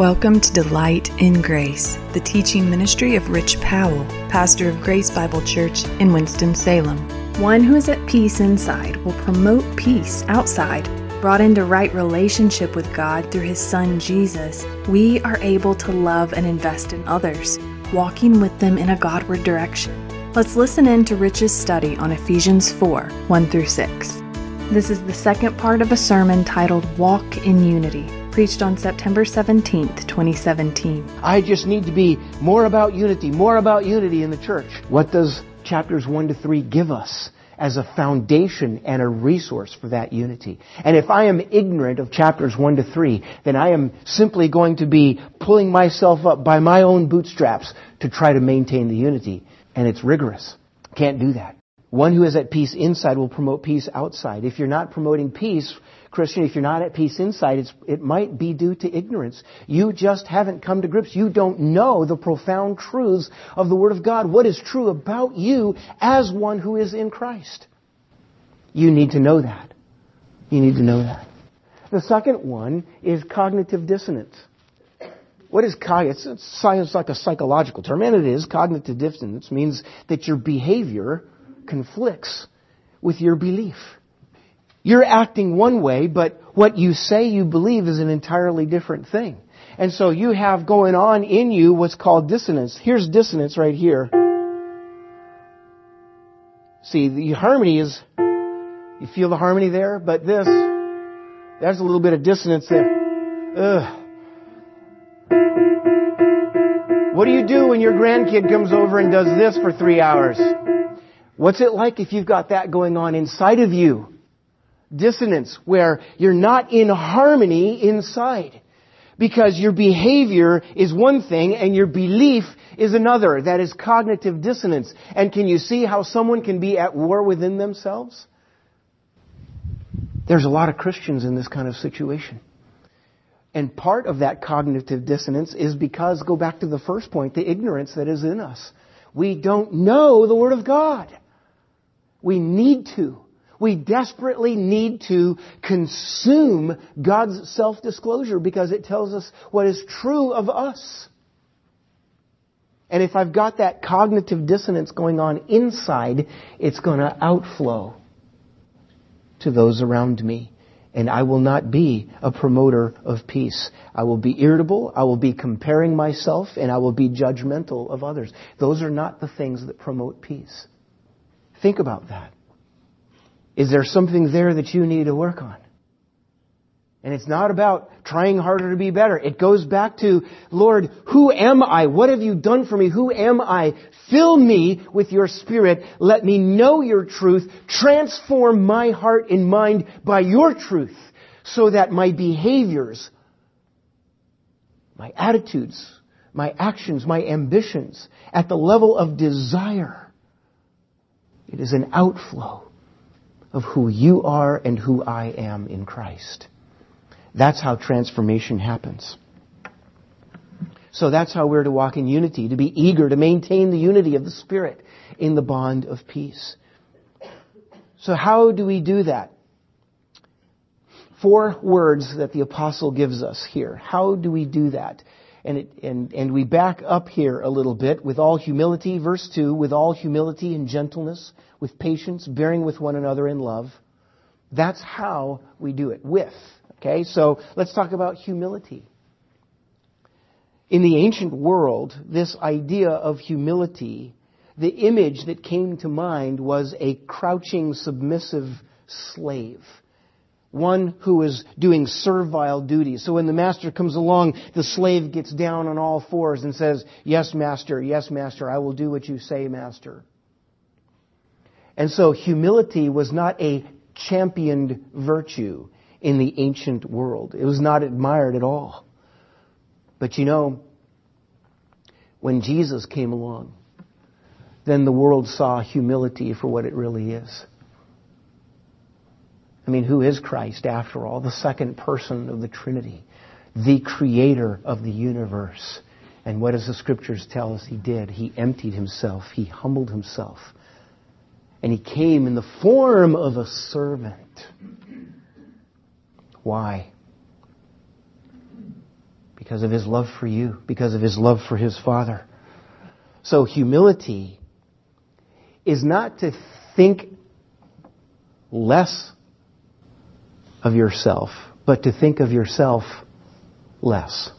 Welcome to Delight in Grace, the teaching ministry of Rich Powell, pastor of Grace Bible Church in Winston-Salem. One who is at peace inside will promote peace outside. Brought into right relationship with God through his son Jesus, we are able to love and invest in others, walking with them in a Godward direction. Let's listen in to Rich's study on Ephesians 4 1 through 6. This is the second part of a sermon titled Walk in Unity preached on September 17th, 2017. I just need to be more about unity, more about unity in the church. What does chapters 1 to 3 give us? as a foundation and a resource for that unity. And if I am ignorant of chapters 1 to 3, then I am simply going to be pulling myself up by my own bootstraps to try to maintain the unity. And it's rigorous. Can't do that. One who is at peace inside will promote peace outside. If you're not promoting peace, Christian, if you're not at peace inside, it might be due to ignorance. You just haven't come to grips. You don't know the profound truths of the Word of God. What is true about you as one who is in Christ? You need to know that. You need to know that. The second one is cognitive dissonance. What is cognitive? It's science like a psychological term, and it is. Cognitive dissonance means that your behavior conflicts with your belief. You're acting one way, but what you say you believe is an entirely different thing. And so you have going on in you what's called dissonance. Here's dissonance right here. See, the harmony is, you feel the harmony there, but this, there's a little bit of dissonance there. Ugh. What do you do when your grandkid comes over and does this for three hours? What's it like if you've got that going on inside of you? Dissonance where you're not in harmony inside. Because your behavior is one thing and your belief is another. That is cognitive dissonance. And can you see how someone can be at war within themselves? There's a lot of Christians in this kind of situation. And part of that cognitive dissonance is because, go back to the first point, the ignorance that is in us. We don't know the Word of God. We need to. We desperately need to consume God's self-disclosure because it tells us what is true of us. And if I've got that cognitive dissonance going on inside, it's going to outflow to those around me. And I will not be a promoter of peace. I will be irritable, I will be comparing myself, and I will be judgmental of others. Those are not the things that promote peace. Think about that. Is there something there that you need to work on? And it's not about trying harder to be better. It goes back to, Lord, who am I? What have you done for me? Who am I? Fill me with your spirit. Let me know your truth. Transform my heart and mind by your truth so that my behaviors, my attitudes, my actions, my ambitions at the level of desire, it is an outflow of who you are and who I am in Christ. That's how transformation happens. So that's how we're to walk in unity, to be eager to maintain the unity of the Spirit in the bond of peace. So how do we do that? Four words that the apostle gives us here. How do we do that? And, it, and, and we back up here a little bit with all humility, verse 2, with all humility and gentleness, with patience, bearing with one another in love. That's how we do it, with. Okay, so let's talk about humility. In the ancient world, this idea of humility, the image that came to mind was a crouching, submissive slave one who is doing servile duty. So when the master comes along, the slave gets down on all fours and says, Yes, master, yes, master, I will do what you say, master. And so humility was not a championed virtue in the ancient world. It was not admired at all. But you know, when Jesus came along, then the world saw humility for what it really is. I mean, who is Christ after all? The second person of the Trinity, the creator of the universe. And what does the scriptures tell us he did? He emptied himself. He humbled himself. And he came in the form of a servant. Why? because of his love for you, because of his love for his Father. So humility is not to think less of yourself, but to think of yourself less.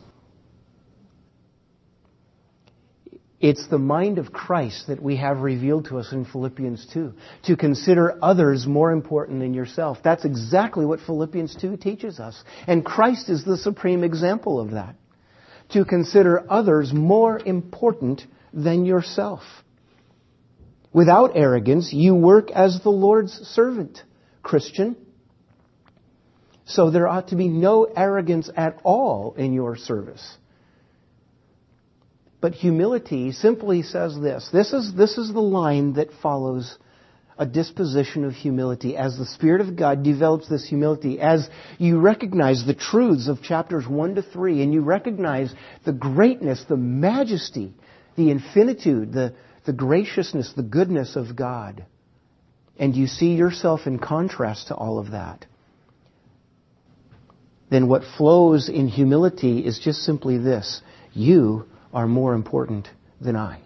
It's the mind of Christ that we have revealed to us in Philippians 2. To consider others more important than yourself. That's exactly what Philippians 2 teaches us. And Christ is the supreme example of that. To consider others more important than yourself. Without arrogance, you work as the Lord's servant, Christian. So there ought to be no arrogance at all in your service. But humility simply says this. This is, this is the line that follows a disposition of humility. As the Spirit of God develops this humility, as you recognize the truths of chapters 1 to 3, and you recognize the greatness, the majesty, the infinitude, the, the graciousness, the goodness of God, and you see yourself in contrast to all of that, then what flows in humility is just simply this. You are more important than I.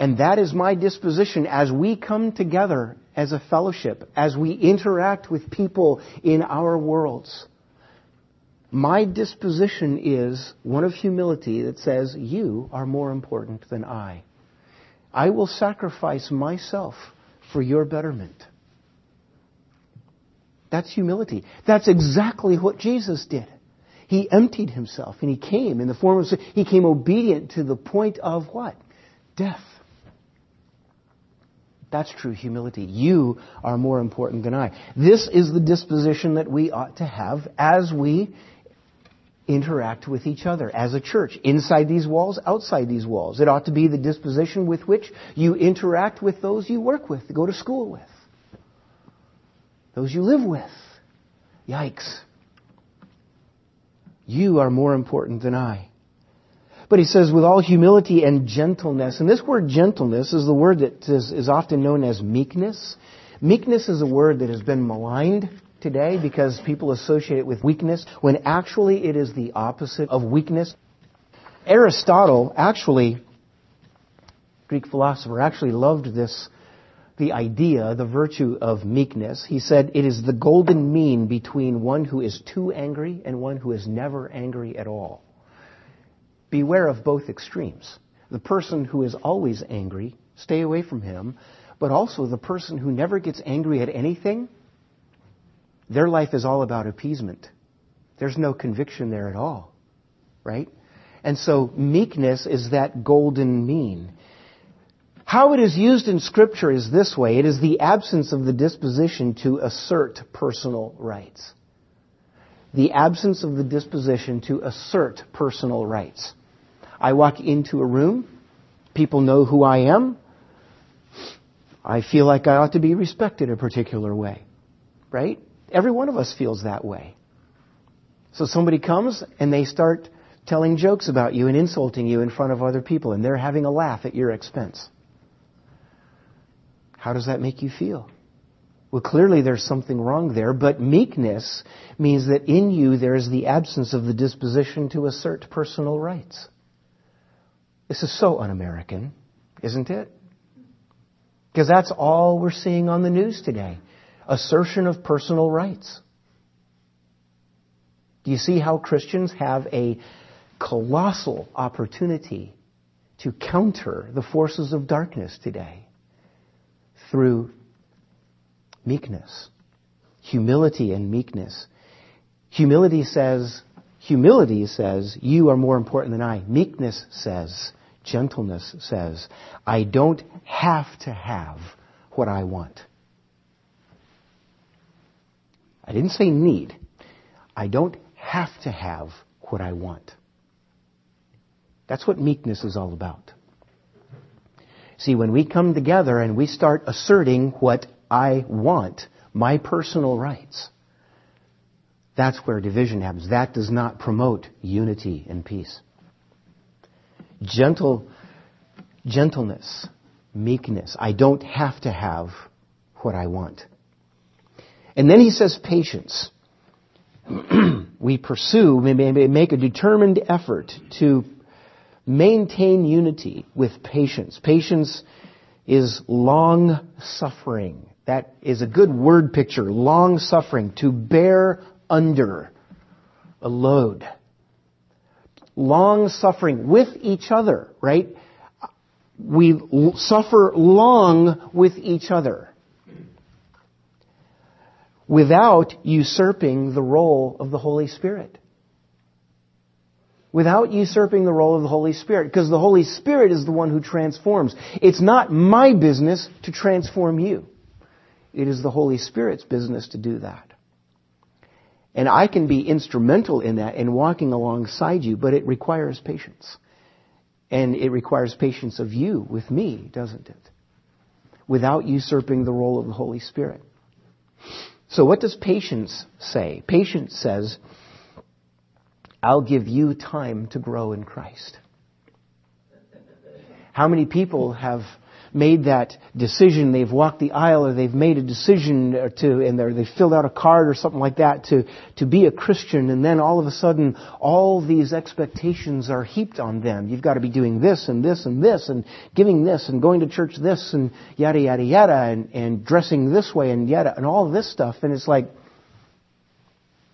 And that is my disposition as we come together as a fellowship, as we interact with people in our worlds. My disposition is one of humility that says, You are more important than I. I will sacrifice myself for your betterment. That's humility. That's exactly what Jesus did. He emptied himself and he came in the form of, he came obedient to the point of what? Death. That's true humility. You are more important than I. This is the disposition that we ought to have as we interact with each other as a church, inside these walls, outside these walls. It ought to be the disposition with which you interact with those you work with, go to school with, those you live with. Yikes. You are more important than I. But he says, with all humility and gentleness. And this word gentleness is the word that is, is, often known as meekness. Meekness is a word that has been maligned today because people associate it with weakness, when actually it is the opposite of weakness. Aristotle, actually, Greek philosopher, actually loved this the idea, the virtue of meekness. He said it is the golden mean between one who is too angry and one who is never angry at all. Beware of both extremes. The person who is always angry, stay away from him, but also the person who never gets angry at anything, their life is all about appeasement. There's no conviction there at all, right? And so meekness is that golden mean. How it is used in Scripture is this way. It is the absence of the disposition to assert personal rights. The absence of the disposition to assert personal rights. I walk into a room, people know who I am, I feel like I ought to be respected a particular way. Right? Every one of us feels that way. So somebody comes and they start telling jokes about you and insulting you in front of other people, and they're having a laugh at your expense. How does that make you feel? Well, clearly there's something wrong there, but meekness means that in you there is the absence of the disposition to assert personal rights. This is so un American, isn't it? Because that's all we're seeing on the news today assertion of personal rights. Do you see how Christians have a colossal opportunity to counter the forces of darkness today? Through meekness. Humility and meekness. Humility says, humility says, you are more important than I. Meekness says, gentleness says, I don't have to have what I want. I didn't say need. I don't have to have what I want. That's what meekness is all about. See, when we come together and we start asserting what I want, my personal rights, that's where division happens. That does not promote unity and peace. Gentle, gentleness, meekness. I don't have to have what I want. And then he says patience. we pursue, we make a determined effort to maintain unity with patience. Patience is long suffering. That is a good word picture. Long suffering. To bear under a load. Long suffering with each other, right? We suffer long with each other without usurping the role of the Holy Spirit. Without usurping the role of the Holy Spirit. Because the Holy Spirit is the one who transforms. It's not my business to transform you. It is the Holy Spirit's business to do that. And I can be instrumental in that in walking alongside you, but it requires patience. And it requires patience of you with me, doesn't it? Without usurping the role of the Holy Spirit. So what does patience say? Patience says, I'll give you time to grow in Christ. How many people have made that decision, they've walked the aisle or they've made a decision to, and they filled out a card or something like that to, to be a Christian and then all of a sudden all these expectations are heaped on them. You've got to be doing this and this and this and giving this and going to church this and yada yada yada and, and dressing this way and yada and all this stuff and it's like,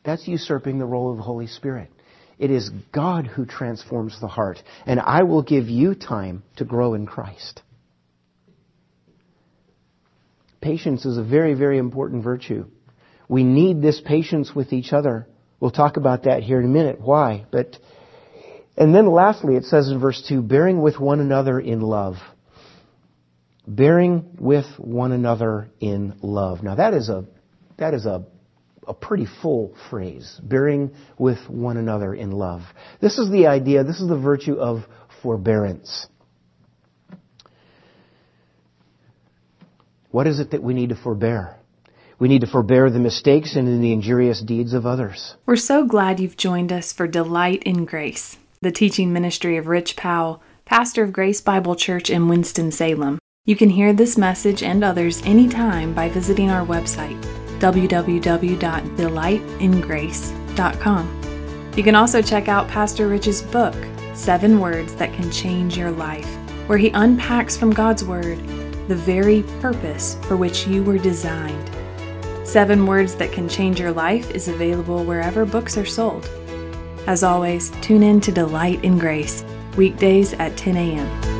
that's usurping the role of the Holy Spirit. It is God who transforms the heart. And I will give you time to grow in Christ. Patience is a very, very important virtue. We need this patience with each other. We'll talk about that here in a minute. Why? But, and then lastly, it says in verse 2, bearing with one another in love. Bearing with one another in love. Now that is a, that is a, a pretty full phrase. Bearing with one another in love. This is the idea, this is the virtue of forbearance. What is it that we need to forbear? We need to forbear the mistakes and the injurious deeds of others. We're so glad you've joined us for Delight in Grace, the teaching ministry of Rich Powell, pastor of Grace Bible Church in Winston-Salem. You can hear this message and others anytime by visiting our website, www.delightingrace.com. You can also check out Pastor Rich's book, Seven Words That Can Change Your Life, where he unpacks from God's Word the very purpose for which you were designed. Seven Words That Can Change Your Life is available wherever books are sold. As always, tune in to Delight in Grace, weekdays at 10 a.m.